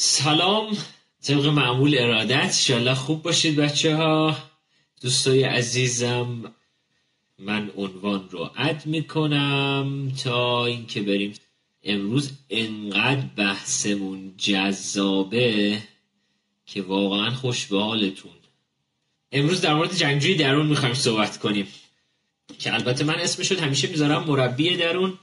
سلام طبق معمول ارادت شالله خوب باشید بچه ها دوستای عزیزم من عنوان رو اد می‌کنم تا اینکه بریم. امروز انقدر بحثمون جذابه که واقعا خوش به حالتون. امروز در مورد جنگجوی درون می‌خوایم صحبت کنیم. که البته من اسمشو همیشه می‌ذارم مربی درون.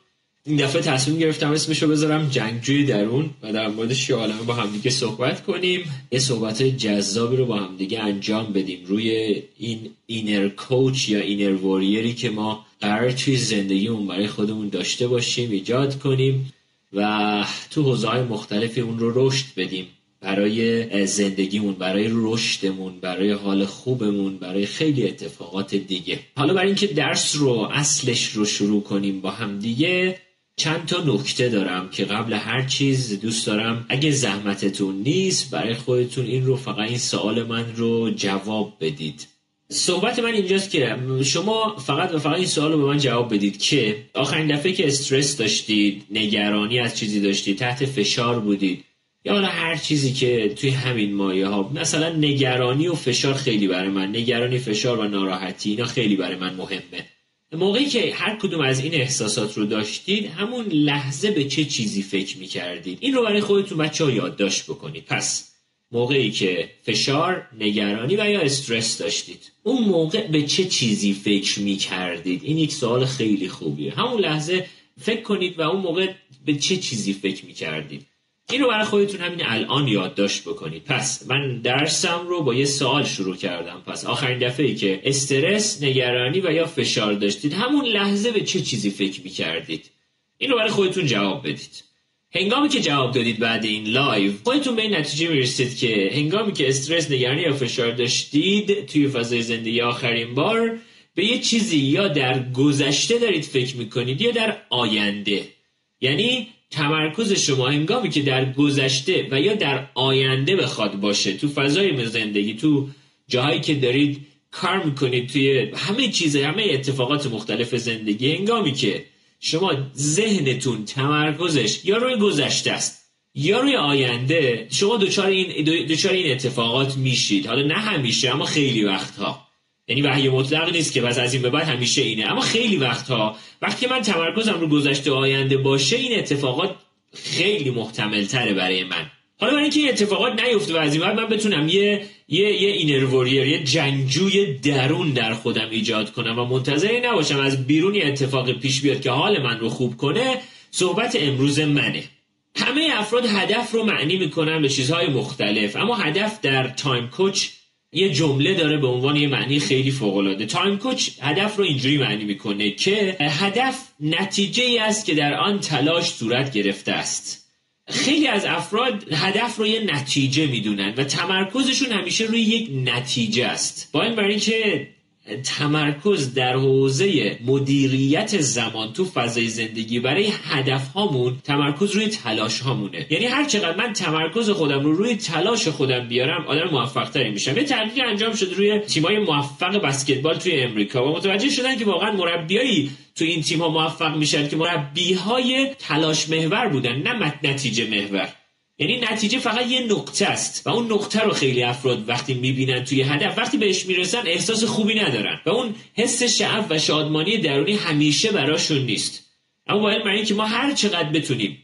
این دفعه تصمیم گرفتم اسمشو بذارم جنگجوی درون و در موردش یه عالمه با همدیگه صحبت کنیم. یه صحبت جذابی رو با همدیگه انجام بدیم. روی این اینر کوچ یا اینر واریری که ما قرار توی زندگیمون برای خودمون داشته باشیم ایجاد کنیم و تو حوزه مختلفی اون رو رشد بدیم. برای زندگیمون برای رشدمون برای حال خوبمون برای خیلی اتفاقات دیگه. حالا برای اینکه درس رو اصلش رو شروع کنیم با هم دیگه چند تا نکته دارم که قبل هر چیز دوست دارم. اگه زحمتتون نیست برای خودتون این رو فقط این سوال من رو جواب بدید. صحبت من اینجاست که شما فقط و فقط این سوال رو به من جواب بدید که آخرین دفعه که استرس داشتید نگرانی از چیزی داشتید تحت فشار بودید یا حالا هر چیزی که توی همین مایه ها مثلا نگرانی و فشار خیلی برای من نگرانی فشار و ناراحتی اینا خیلی برای من مهمه. موقعی که هر کدوم از این احساسات رو داشتید همون لحظه به چه چیزی فکر می کردید این رو برای خودتون بچه ها یادداشت بکنید. پس موقعی که فشار، نگرانی و یا استرس داشتید اون موقع به چه چیزی فکر می کردید این یک سوال خیلی خوبیه. همون لحظه فکر کنید و اون موقع به چه چیزی فکر می کردید این رو برای خودتون همین الان یادداشت بکنید. پس من درسم رو با یه سوال شروع کردم. پس آخرین دفعه ای که استرس نگرانی و یا فشار داشتید همون لحظه به چه چیزی فکر می کردید این رو برای خودتون جواب بدید. هنگامی که جواب دادید بعد این live خودتون به این نتیجه می‌رسید که هنگامی که استرس نگرانی یا فشار داشتید توی فضای زندگی آخرین بار به یه چیزی یا در گذشته دارید فکر می‌کنید یا در آینده. یعنی تمرکز شما هنگامی که در گذشته و یا در آینده بخواد باشه تو فضای زندگی تو جاهایی که دارید کار می‌کنید توی همه چیز همه اتفاقات مختلف زندگی هنگامی که شما ذهنتون تمرکزش یا روی گذشته است یا روی آینده شما دچار این دچار این اتفاقات میشید. حالا نه همیشه اما خیلی وقتها. یعنی وحی مطلق نیست که بس از این به بعد همیشه اینه. اما خیلی وقتها وقتی من تمرکزم رو گذشته آینده باشه این اتفاقات خیلی محتمل تره برای من. حالا برای اینکه این اتفاقات نیفته و از این من بتونم یه یه یه اینر یه جنگجوی درون در خودم ایجاد کنم و منتظری نباشم از بیرون یه اتفاق پیش بیاد که حال من رو خوب کنه صحبت امروز منه. همه افراد هدف رو معنی می‌کنن به چیزهای مختلف اما هدف در time coach یه جمله داره به عنوان یه معنی خیلی فوق العاده time coach هدف رو اینجوری معنی می‌کنه که هدف نتیجه ای است که در آن تلاش صورت گرفته است. خیلی از افراد هدف رو یه نتیجه می‌دونن و تمرکزشون همیشه روی یک نتیجه است. با این باور که تمرکز در حوزه مدیریت زمان تو فضای زندگی برای هدف هامون تمرکز روی تلاش هامونه یعنی هر چقدر من تمرکز خودم رو روی تلاش خودم بیارم آدم موفق تری میشم. یه تحقیق انجام شده روی تیمای موفق بسکتبال توی امریکا و متوجه شدن که واقعا مربیایی تو این تیم ها موفق میشن که مربی های تلاش محور بودن نه نتیجه محور. یعنی نتیجه فقط یه نقطه است و اون نقطه رو خیلی افراد وقتی می‌بینن توی هدف وقتی بهش می‌رسن احساس خوبی ندارن و اون حس شعف و شادمانی درونی همیشه براشون نیست. اما باید معنی که ما هر چقدر بتونیم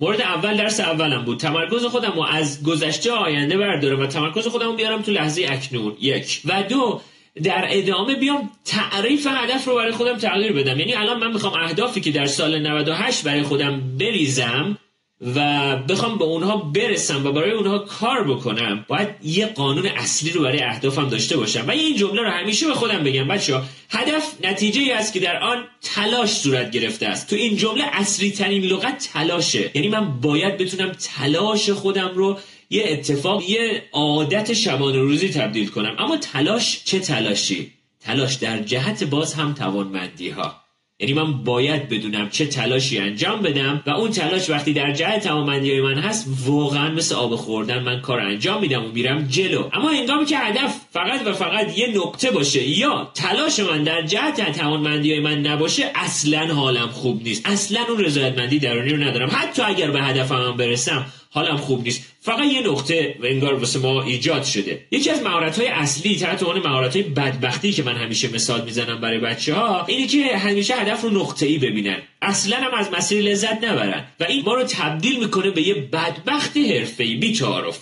مورد اول درس اولم بود. تمرکز خودم رو از گذشته آینده بردارم و تمرکز خودم رو بیارم تو لحظه اکنون یک. و دو در ادامه بیام تعریف هدف رو برای خودم تغییر بدم. یعنی الان من می‌خوام اهدافی که در سال 98 برای خودم بریزم و بخوام به اونها برسم و برای اونها کار بکنم باید یه قانون اصلی رو برای اهدافم داشته باشم. و این جمله رو همیشه به خودم بگم بچه هدف نتیجه ای است که در آن تلاش صورت گرفته است. تو این جمله اصلی ترین لغت تلاشه. یعنی من باید بتونم تلاش خودم رو یه اتفاق یه عادت شبانه روزی تبدیل کنم. اما تلاش چه تلاشی؟ تلاش در جهت باز هم توانمندی ها یعنی من باید بدونم چه تلاشی انجام بدم و اون تلاش وقتی در جهت توانمندی من هست واقعا مثل آب خوردن من کار انجام میدم و میرم جلو. اما هنگامی که هدف فقط و فقط یه نقطه باشه یا تلاش من در جهت توانمندی من نباشه اصلا حالم خوب نیست. اصلا اون رضایتمندی درونی رو ندارم. حتی اگر به هدفم برسم حالم خوب نیست. فقط یه نقطه و انگار واسه ما ایجاد شده. یکی از مهارت های اصلی تحت عنوان مهارت های بدبختی که من همیشه مثال می‌زنم برای بچه ها اینه که همیشه هدف رو نقطه ای ببینن. اصلا هم از مسیر لذت نبرن و این ما رو تبدیل می‌کنه به یه بدبخت حرفه‌ای بی تعارف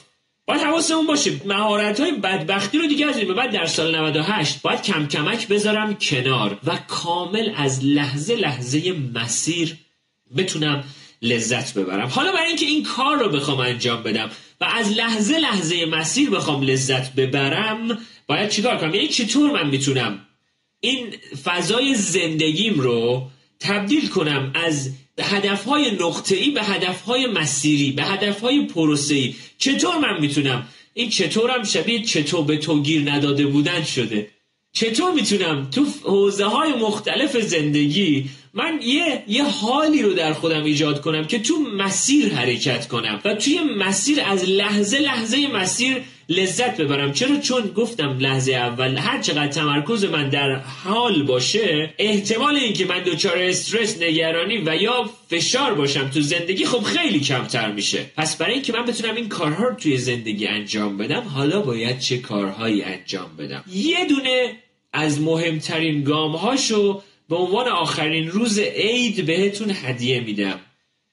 باید حواسمون باشه مهارت های بدبختی رو دیگه از این بعد در سال 98 باید کم کمک بذارم کنار و کامل از لحظه لحظه مسیر بتونم لذت ببرم. حالا برای اینکه این کار رو بخوام انجام بدم و از لحظه لحظه مسیر بخوام لذت ببرم باید چیکار کنم؟ یعنی چطور من می‌تونم این فضای زندگیم رو تبدیل کنم از هدفهای نقطه‌ای به هدفهای مسیری به هدفهای پروسه‌ای؟ چطور من می‌تونم؟ این چطورم شبیه چطور به تو گیر نداده بودن شده؟ چطور می‌تونم تو حوزه های مختلف زندگی من یه یه حالی رو در خودم ایجاد کنم که تو مسیر حرکت کنم و توی مسیر از لحظه لحظه مسیر لذت ببرم. چرا؟ چون گفتم لحظه اول هر چقدر تمرکز من در حال باشه احتمال اینکه من دچار استرس نگرانی و یا فشار باشم تو زندگی خب خیلی کمتر میشه. پس برای اینکه من بتونم این کارها رو توی زندگی انجام بدم حالا باید چه کارهایی انجام بدم؟ یه دونه از مهمترین گام هاشو به عنوان آخرین روز عید بهتون هدیه میدم.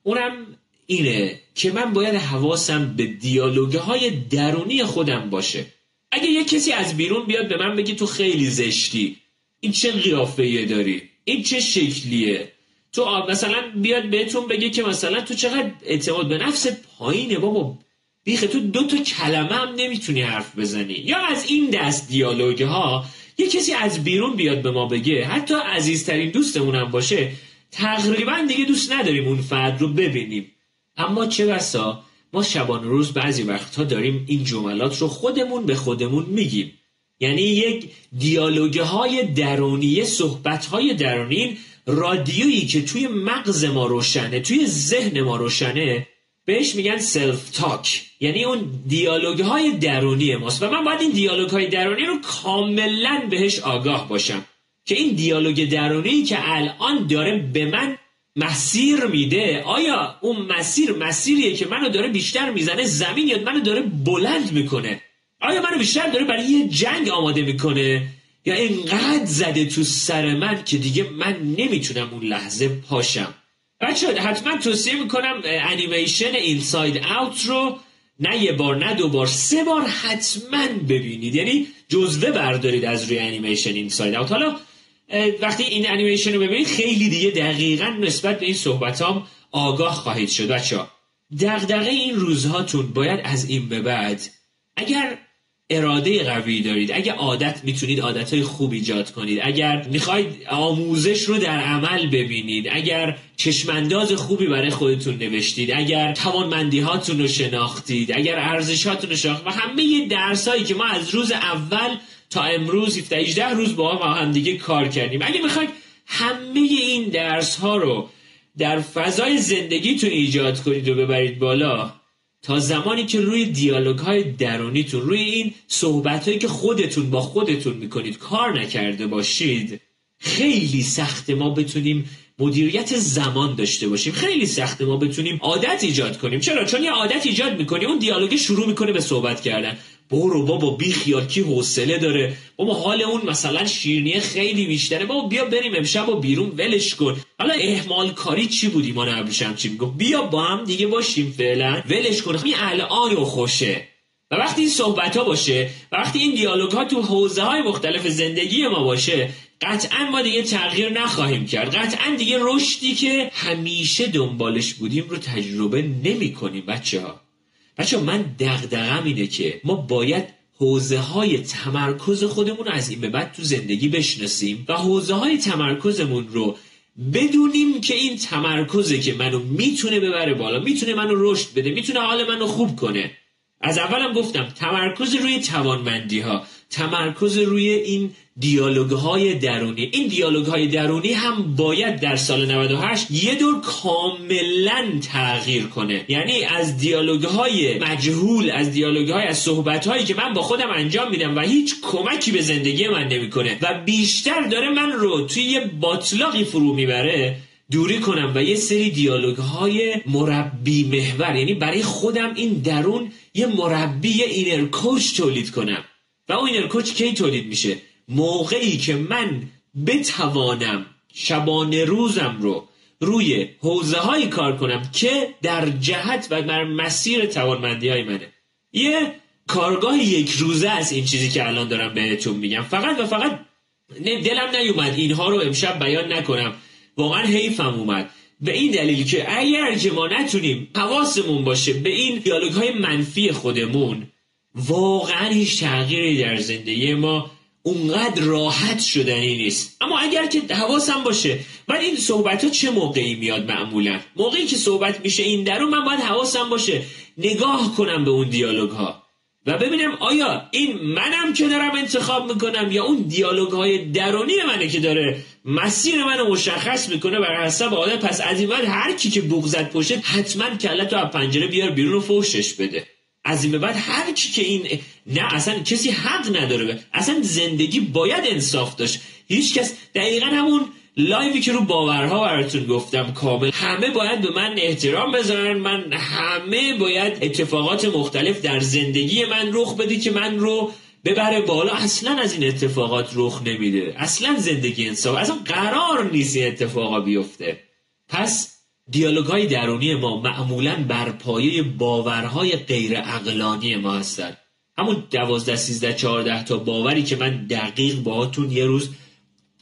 اونم اینه که من باید حواسم به دیالوگه های درونی خودم باشه. اگه یه کسی از بیرون بیاد به من بگی تو خیلی زشتی. این چه قیافه داری؟ این چه شکلیه؟ تو مثلا بیاد بهتون بگه که مثلا تو چقدر اعتماد به نفس پایینه بابا. بیخه تو دو تا کلمه هم نمی‌تونی حرف بزنی. یا از این دست دیالوگ ها یه کسی از بیرون بیاد به ما بگه حتی عزیزترین دوستمون هم باشه تقریبا دیگه دوست نداریم اون فرد رو ببینیم. اما چه بسا ما شبان روز بعضی وقتها داریم این جملات رو خودمون به خودمون میگیم. یعنی یک دیالوگه های درونی صحبت های درونی رادیویی که توی مغز ما روشنه توی ذهن ما روشنه بهش میگن self-talk یعنی اون دیالوگ های درونی ماست. و من باید این دیالوگ های درونی رو کاملا بهش آگاه باشم. که این دیالوگ درونی که الان داره به من مسیر میده آیا اون مسیر مسیریه که منو داره بیشتر می‌زنه زمین یا منو داره بلند می‌کنه؟ آیا منو بیشتر داره برای یه جنگ آماده می‌کنه؟ یا اینقدر زده تو سر من که دیگه من نمی‌تونم اون لحظه پاشم؟ بچه‌ها حتما توصیه می‌کنم انیمیشن Inside Out رو نه یه بار نه دو بار سه بار حتما ببینید. یعنی جزوه بردارید از روی انیمیشن Inside Out حالا وقتی این انیمیشن رو ببینید خیلی دیگه دقیقا نسبت به این صحبتام آگاه خواهید شد. بچه دغدغه این روزهاتون باید از این به بعد اگر اراده قوی دارید. اگر عادت می‌تونید عادتهای خوب ایجاد کنید. اگر می‌خواید آموزش رو در عمل ببینید. اگر چشمانداز خوبی برای خودتون نوشتید. اگر توانمندی هاتون رو شناختید. اگر ارزشاتون رو شناخت و همه درس هایی که ما از روز اول تا امروز 17 18 روز با هم دیگه کار کردیم. اگه می‌خواید همه این درس ها رو در فضای زندگیتون ایجاد کنید و ببرید بالا تا زمانی که روی دیالوگ های درونیتون روی این صحبت هایی که خودتون با خودتون می‌کنید کار نکرده باشید خیلی سخت ما بتونیم مدیریت زمان داشته باشیم. خیلی سخت ما بتونیم عادت ایجاد کنیم. چرا؟ چون یه عادت ایجاد می‌کنی اون دیالوگ شروع می‌کنه به صحبت کردن. برو بابا بی خیال کی حوصله داره. بابا حال اون مثلا شیرینی خیلی بیشتره. بابا بیا بریم امشب و بیرون ولش کن. حالا احمال کاری چی بودی ما نبیشم چی می‌گفت؟ بیا با هم دیگه باشیم فعلا. ولش کن. الان و خوشه. و وقتی این صحبت ها باشه وقتی این دیالوگ ها تو حوزه های مختلف زندگی ما باشه قطعا ما دیگه تغییر نخواهیم کرد. قطعا دیگه رشدی که همیشه دنبالش بودیم رو تجربه نمی کنیم بچه ها بچه من دغدغم اینه که ما باید حوزه های تمرکز خودمون از این به بعد تو زندگی بشناسیم و حوزه های تمرکزمون رو بدونیم که این تمرکزه که منو می‌تونه ببره بالا می‌تونه منو رشد بده می‌تونه حال منو خوب کنه. از اولم گفتم تمرکز روی توانمندی ها تمرکز روی این دیالوگ های درونی. این دیالوگ های درونی هم باید در سال 98 یه دور کاملا تغییر کنه. یعنی از دیالوگ های مجهول از دیالوگ های از صحبت هایی که من با خودم انجام میدم و هیچ کمکی به زندگی من نمی‌کنه و بیشتر داره من رو توی یه باطلاقی فرو می‌بره دوری کنم و یه سری دیالوگ های مربی محور یعنی برای خودم این درون یه مربی اینر کوچ تولید کنم. و اون اینر کوچ کی تولید میشه. موقعی که من بتوانم شبانه روزم رو روی حوزه هایی کار کنم که در جهت و در مسیر توانمندی های منه. یه کارگاه یک روزه است این چیزی که الان دارم بهتون میگم. فقط و فقط دلم نیومد اینها رو امشب بیان نکنم. واقعا حیفم اومد. به این دلیل که اگر که ما نتونیم حواسمون باشه به این دیالوگ های منفی خودمون واقعا هیچ تغییری در زندگی ما اونقدر راحت شدنی نیست. اما اگر که حواسم باشه من این صحبت ها چه موقعی میاد معمولا؟ موقعی که صحبت میشه این درون من باید حواسم باشه نگاه کنم به اون دیالوگ ها و ببینم آیا این منم که دارم انتخاب می‌کنم یا اون دیالوگ های درونی منه که داره مسیر منو مشخص می‌کنه. بر حسب عادت پس از این هر کی که بغزت پشت حتما کلتو از پنجره بیار بیرون و فوشش بده. از این بعد هر کی که این نه اصلا کسی حق نداره اصلا زندگی باید انصاف داشت. هیچ کس دقیقا همون لایوی که رو باورها براتون گفتم کامل. همه باید به من احترام بذارن. من همه باید اتفاقات مختلف در زندگی من رخ بده که من رو ببره بالا. اصلا از این اتفاقات رخ نمیده. اصلا زندگی انصاف اصلا قرار نیست این اتفاقا بیفته. پس دیالوگ های درونی ما معمولا بر پایه باورهای غیر عقلانی ما هستند. همون دوازده سیزده چهارده تا باوری که من دقیق باهاتون یه روز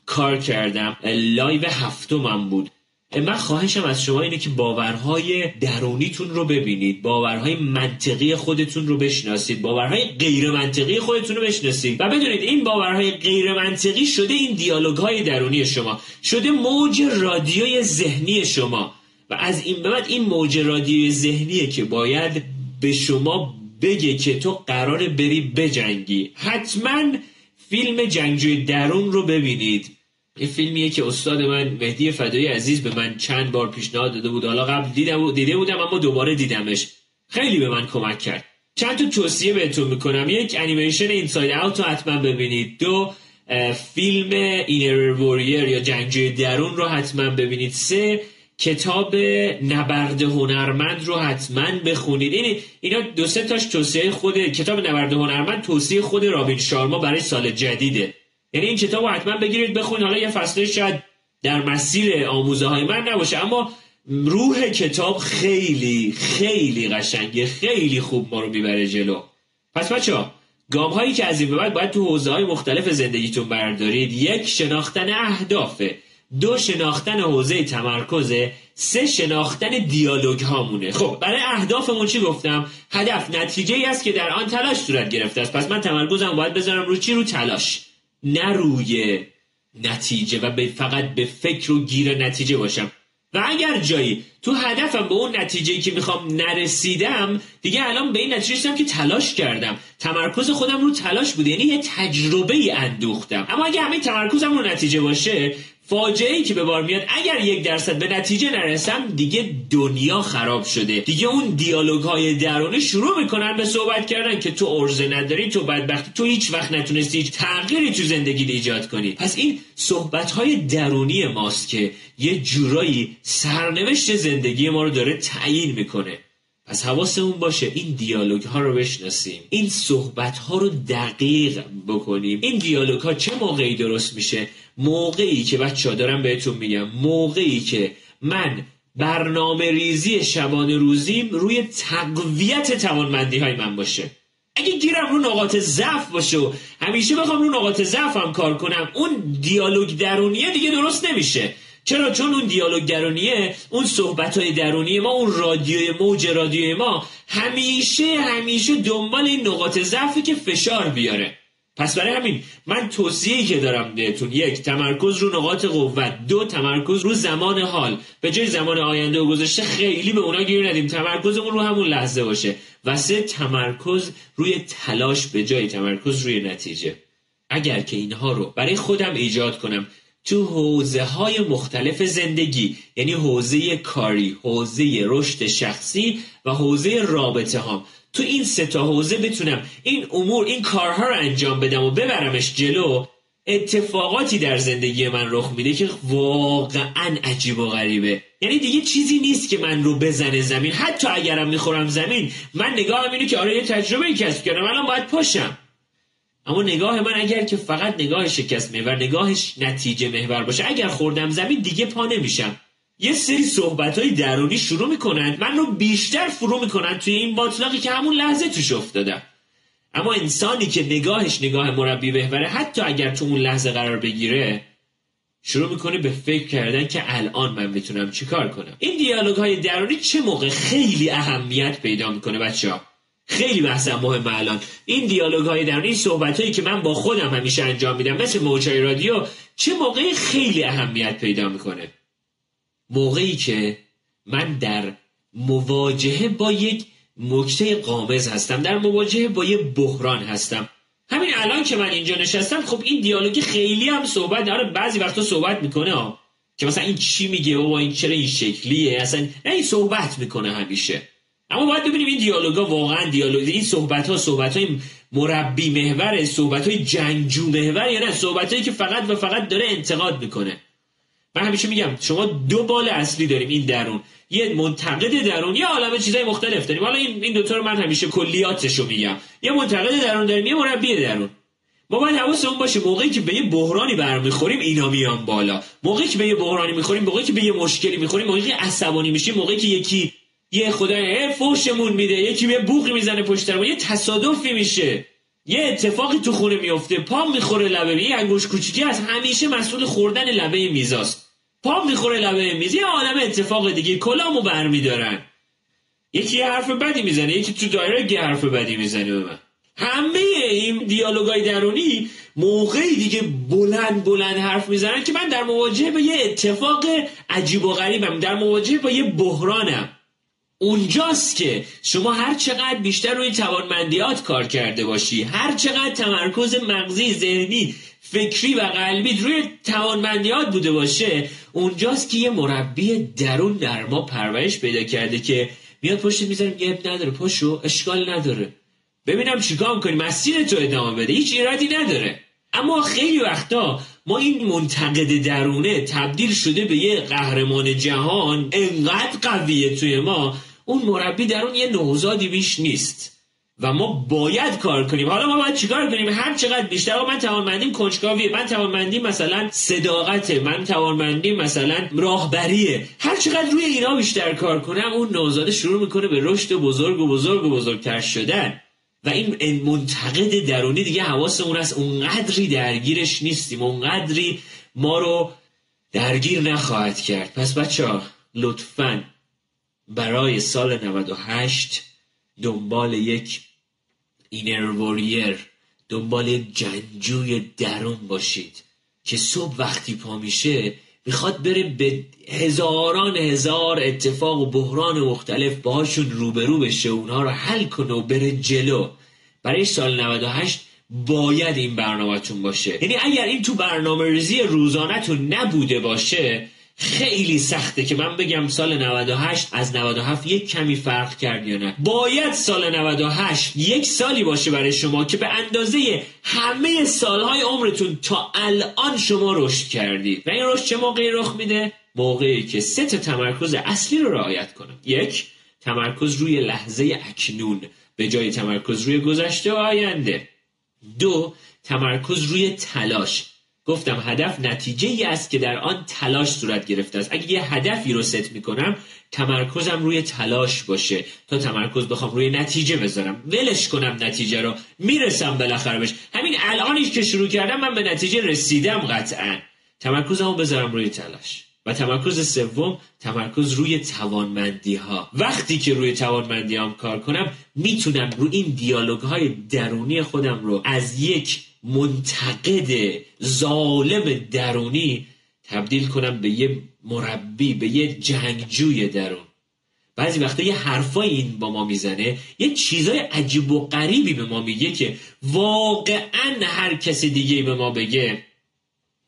کار کردم. live هفتمم بود. من خواهشم از شما اینه که باورهای درونیتون رو ببینید. باورهای منطقی خودتون رو بشناسید. باورهای غیر منطقی خودتون رو بشناسید. و بدونید این باورهای غیر منطقی شده این دیالوگ های درونی شما. شده موج رادیوی ذهنی شما. و از این به بعد این موج رادیوی ذهنیه که باید به شما بگه که تو قرار بری بجنگی. حتما فیلم جنگجوی درون رو ببینید. این فیلمیه که استاد من مهدی فدایی عزیز به من چند بار پیشنهاد داده بود. حالا قبل دیدم دیده بودم اما دوباره دیدمش. خیلی به من کمک کرد. چند تا توصیه بهتون می‌کنم. یک انیمیشن اینساید اوت رو حتما ببینید. دو فیلم اینر ووریر یا جنگجوی درون رو حتما ببینید. سه کتاب نبرد هنرمند رو حتما بخونید. این اینا دو سه تاش توصیه خود کتاب نبرد هنرمند توصیه خود رابین شارما برای سال جدیده. یعنی این کتاب رو حتما بگیرید بخونید. حالا یه فصله شاید در مسیر آموزه های من نباشه اما روح کتاب خیلی خیلی قشنگه. خیلی خوب ما رو می‌بره جلو. پس بچه ها گام هایی که از این به بعد باید تو حوزه های مختلف زندگیتون بردارید. یک شناختن اهدافه دو شناختن حوزه تمرکزه سه شناختن دیالوگ هامونه خب برای اهدافمون چی گفتم؟ هدف نتیجه ای است که در آن تلاش صورت گرفته است. پس من تمرکزم باید بذارم رو چی؟ رو تلاش. نه روی نتیجه و فقط به فکر و گیر نتیجه باشم. و اگر جایی تو هدفم به اون نتیجه که می‌خوام نرسیدم دیگه الان به این نتیجه رسیدم که تلاش کردم. تمرکز خودم رو تلاش بوده. یعنی یه تجربه اندوختم. اما اگه همه تمرکزم رو نتیجه باشه فاجعه ای که به بار میاد اگر یک درصد به نتیجه نرسم دیگه دنیا خراب شده. دیگه اون دیالوگ های درونی شروع می‌کنن به صحبت کردن که تو ارزه نداری تو بدبختی تو هیچ وقت نتونستی هیچ تغییری تو زندگی ایجاد کنی. پس این صحبت های درونی ماست که یه جورایی سرنوشت زندگی ما رو داره تعیین می‌کنه. پس حواسمون باشه این دیالوگ ها رو بشناسیم. این صحبت ها رو دقیق بکنیم. این دیالوگ ها چه موقعی درست میشه؟ موقعی که بچه ها دارم بهتون میگم موقعی که من برنامه ریزی شبانه روزیم روی تقویت توانمندی های من باشه. اگه گیرم رو نقاط ضعف باشه و همیشه بخوام رو نقاط ضعفم کار کنم اون دیالوگ درونیه دیگه درست نمیشه. چرا؟ چون اون دیالوگ درونیه اون صحبت های درونی ما اون رادیوی موج رادیوی ما همیشه همیشه دنبال این نقاط ضعفی که فشار بیاره. پس برای همین من توصیه‌ای که دارم بهتون یک تمرکز رو نقاط قوت دو تمرکز رو زمان حال. به جای زمان آینده و گذشته خیلی به اونا گیر ندیم. تمرکزمون رو همون لحظه باشه. و سه تمرکز روی تلاش به جای تمرکز روی نتیجه. اگر که اینها رو برای خودم ایجاد کنم تو حوزه های مختلف زندگی یعنی حوزه کاری حوزه رشد شخصی و حوزه رابطه هم تو این سه تا حوزه بتونم این امور این کارها رو انجام بدم و ببرمش جلو اتفاقاتی در زندگی من رخ میده که واقعا عجیب و غریبه. یعنی دیگه چیزی نیست که من رو بزنه زمین. حتی اگرم می‌خورم زمین من نگاهم اینه که آره یه تجربه کسب کردم الان باید پاشم. اما نگاه من اگر که فقط نگاه شکست محور نگاهش نتیجه محور باشه اگر خوردم زمین دیگه پا نمیشم. یه سری صحبت های درونی شروع می‌کنن من رو بیشتر فرو می‌کنن توی این باطلاقی که همون لحظه توش افتادم. اما انسانی که نگاهش نگاه مربی بهبره حتی اگر تو اون لحظه قرار بگیره شروع می‌کنه به فکر کردن که الان من می‌تونم چیکار کنم. این دیالوگ های درونی چه موقع خیلی اهمیت پیدا می‌کنه بچه ها خیلی بحثم مهمه الان. این دیالوگ های درونی صحبت هایی که من با خودم همیشه انجام میدم مثل موجای رادیو چه موقعی خیلی اهمیت پیدا می‌کنه؟ موقعی که من در مواجهه با یک نکته قامز هستم در مواجهه با یه بحران هستم. همین الان که من اینجا نشستم خب این دیالوگی خیلی هم صحبت داره. بعضی وقتا صحبت می‌کنه ها که مثلا این چی میگه؟ و این چرا این شکلیه؟ اصلا نه این صحبت می‌کنه همیشه. اما باید ببینیم این دیالوگا واقعا دیالوگ این صحبت ها صحبت های مربی محور صحبت های جنگجو محور یا نه؟ صحبت هایی که فقط و فقط داره انتقاد می‌کنه. من همیشه میگم شما دو بال اصلی داریم این درون. یه منتقد درون یه عالمه چیزای مختلف داریم. حالا این این دوتا رو من همیشه کلیاتش رو میگم. یه منتقد درون داریم یه مربی درون. ما باید حواسمون باشه موقعی که به یه بحرانی برمیخوریم اینا میان بالا. موقعی که به یه بحرانی می‌خوریم موقعی که به یه مشکلی می‌خوریم موقعی که عصبانی میشیم موقعی که یکی یه خدای فوشمون میده یکی یه بوقی می‌زنه پشت یه تصادفی میشه. یه اتفاقی تو خونه میفته. پا می‌خوره لبه. یه انگوش کوچیکی از همیشه مسئول خوردن لبه میزاست. پا می‌خوره لبه میز. یه عالم اتفاق دیگه. کلامو برمیدارن. یکی یه حرف بدی می‌زنه. یکی تو دایره یه حرف بدی می‌زنه به من. همه این دیالوگای درونی موقعی دیگه بلند بلند حرف می‌زنن که من در مواجهه با یه اتفاق عجیب و غریبم. در مواجهه با یه بحرانم. اونجاست که شما هر چقدر بیشتر روی توانمندیات کار کرده باشی هر چقدر تمرکز مغزی ذهنی فکری و قلبی روی توانمندیات بوده باشه اونجاست که یه مربی درون در ما پرورش پیدا کرده که میاد پشت می‌ذاره یه نداره پشو اشکال نداره. ببینم چیکار کنی مسیر تو ادامه بده هیچ ایرادی نداره. اما خیلی وقتا ما این منتقد درونه تبدیل شده به یه قهرمان جهان انقدر قویه توی ما اون مربی درون یه نوزادی بیش نیست. و ما باید کار کنیم. حالا ما باید چیکار کنیم؟ هر چقدر بیشتر من توانمندیم کنجکاویه. من توانمندیم مثلا صداقته. من توانمندیم مثلا راهبریه. هر چقدر روی اینا بیشتر کار کنم اون نوزاده شروع می‌کنه به رشد بزرگ و بزرگ و بزرگتر شدن. و این منتقد درونی دیگه حواسمون از اونقدری درگیرش نیستیم. اونقدری ما رو درگیر نخواهد کرد. پس بچه ها لطفا برای سال 98 دنبال یک اینر واریر دنبال یک جنجوی درون باشید که صبح وقتی پا میشه می‌خواد بره به هزاران هزار اتفاق و بحران مختلف باهاشون روبرو بشه اونها رو حل کنه و بره جلو. برای سال 98 باید این برنامهتون باشه. یعنی اگر این تو برنامه ریزی روزانهتون نبوده باشه خیلی سخته که من بگم سال 98 از 97 یک کمی فرق کرد یا نه. باید سال 98 یک سالی باشه برای شما که به اندازه همه سالهای عمرتون تا الان شما رشد کردید. و این رشد چه موقعی رخ میده؟ موقعی که سه تا تمرکز اصلی رو رعایت کنم. یک تمرکز روی لحظه اکنون به جای تمرکز روی گذشته و آینده. دو تمرکز روی تلاش. گفتم هدف نتیجه ای است که در آن تلاش صورت گرفته است. اگه یه هدفی رو ست می‌کنم تمرکزم روی تلاش باشه. تا تمرکز بخوام روی نتیجه بذارم. ولش کنم نتیجه رو. می‌رسم بالاخره بهش. همین الانیش که شروع کردم من به نتیجه رسیدم قطعا. تمرکزمو بذارم روی تلاش. و تمرکز سوم تمرکز روی توانمندی ها وقتی که روی توانمندی هم کار کنم می‌تونم روی این دیالوگ های درونی خودم رو از یک منتقد ظالم درونی تبدیل کنم به یه مربی به یه جنگجوی درون. بعضی وقتا یه حرفایی این با ما می‌زنه یه چیزای عجیب و غریبی به ما میگه که واقعا هر کسی دیگه به ما بگه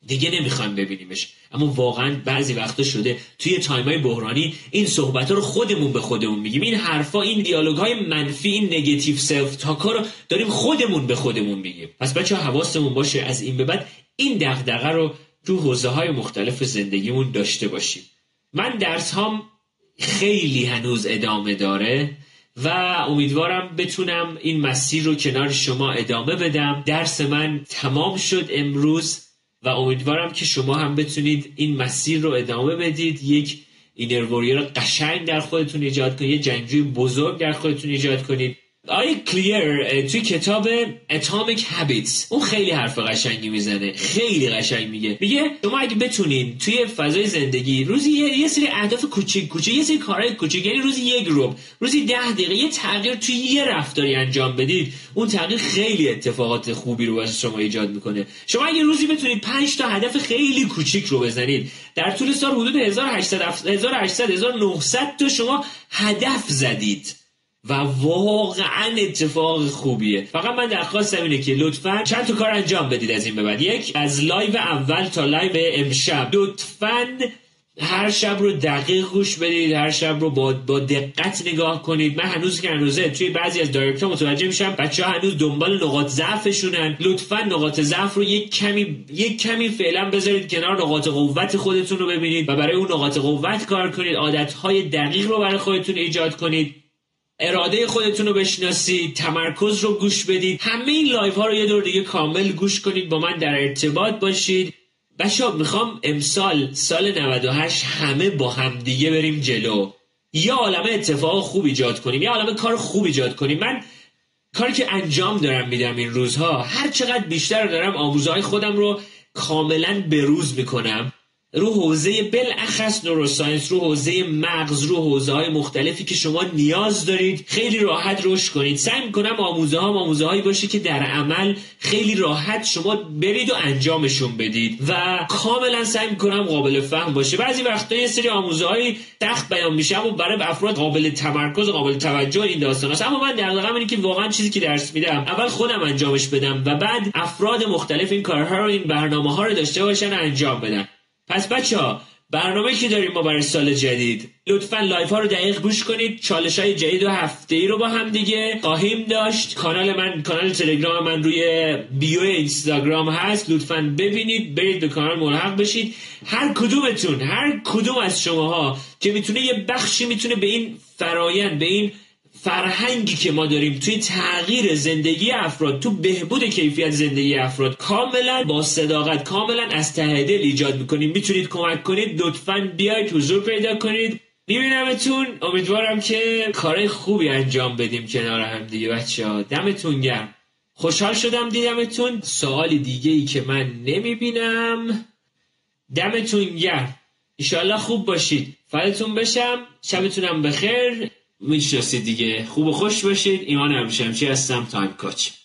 دیگه نمی‌خوایم ببینیمش. اما واقعا بعضی وقتا شده توی time ای بحرانی این صحبت رو خودمون به خودمون میگیم. این حرفا این دیالوگ های منفی این negative self-talk ا رو داریم خودمون به خودمون میگیم. پس بچه‌ها حواسمون باشه از این به بعد این دغدغه رو تو حوزه های مختلف زندگیمون داشته باشیم. من درس هام خیلی هنوز ادامه داره و امیدوارم بتونم این مسیر رو کنار شما ادامه بدم. درس من تمام شد امروز. و امیدوارم که شما هم بتونید این مسیر رو ادامه بدید. یک اینر قشنگ در خودتون ایجاد کنید یه جنگجوی بزرگ در خودتون ایجاد کنید. آی کلیر توی کتاب اتمیک Habits اون خیلی حرف قشنگی می‌زنه خیلی قشنگ میگه. میگه شما اگه بتونین توی فضای زندگی روزی یه, یه سری اهداف کوچیک کوچیک یه سری کارهای کوچیک یعنی روزی یک روب روزی ده دقیقه یه تغییر توی یه رفتاری انجام بدید اون تغییر خیلی اتفاقات خوبی رو واسه شما ایجاد می‌کنه. شما اگه روزی بتونید 5 تا هدف خیلی کوچیک رو بزنید در طول سال حدود 1800 1800 1900 تا شما هدف زدید. و واقعا اتفاق خوبیه. فقط من درخواستم اینه که لطفا چند تا کار انجام بدید از این به بعد. یک از لایو اول تا لایو امشب. لطفا هر شب رو دقیق گوش بدید هر شب رو با, با دقت نگاه کنید. من هنوز که هنوزه توی بعضی از direct ها متوجه میشم بچه ها هنوز دنبال نقاط ضعفشونن. لطفا نقاط ضعف رو یک کمی یک کمی فعلا بذارید کنار نقاط قوت خودتون رو ببینید و برای اون نقاط قوت کار کنید. عادت های دقیق رو برای خودتون ایجاد کنید. اراده خودتون رو بشناسید تمرکز رو گوش بدید. همه این live ها رو یه دور دیگه کامل گوش کنید با من در ارتباط باشید. بچه ها می‌خوام امسال سال 98 همه با همدیگه بریم جلو. یه عالمه اتفاق خوب ایجاد کنیم یه عالمه کار خوب ایجاد کنیم. من کاری که انجام دارم میدم این روزها هر چقدر بیشتر دارم آموزه های خودم رو کاملا بروز می‌کنم. رو حوزه بالاخص neuroscience رو حوزه مغز رو حوزه های مختلفی که شما نیاز دارید خیلی راحت رشد کنید. سعی می‌کنم آموزه ها آموزه هایی باشه که در عمل خیلی راحت شما برید و انجامشون بدید. و کاملا سعی می‌کنم قابل فهم باشه. بعضی وقتا یه سری آموزه های سخت بیان میشه و برای افراد قابل تمرکز و قابل توجه این داستان هست اما من دقیقا اینه که واقعا چیزی که درس میدم اول خودم انجامش بدم و بعد افراد مختلف این کارها رو این برنامه ها رو داشته باشن انجام بدن. پس بچه ها برنامه که داریم ما برای سال جدید لطفا live ها رو دقیق گوش کنید. چالش های جدید و هفته ای رو با هم دیگه خواهیم داشت. کانال من کانال تلگرام من روی بیو اینستاگرام هست. لطفا ببینید برید به کانال ملحق بشید. هر کدومتون هر کدوم از شماها که می‌تونه یه بخشی می‌تونه به این فرایند به این فرهنگی که ما داریم توی تغییر زندگی افراد تو بهبود کیفیت زندگی افراد کاملا با صداقت کاملا از ته دل ایجاد می‌کنیم. می‌تونید کمک کنید. لطفا بیاید حضور پیدا کنید. میبینمتون. امیدوارم که کار خوبی انجام بدیم کنار هم دیگه بچه ها دمتون گرم. خوشحال شدم دیدمتون. سوال دیگه ای که من نمی‌بینم. دمتون گرم. ایشالله خوب باشید. فلتون بشم. شبتونم بخیر. می‌شناسید دیگه. خوب و خوش باشید. ایمان همشمچی هستم. تایم کاچ.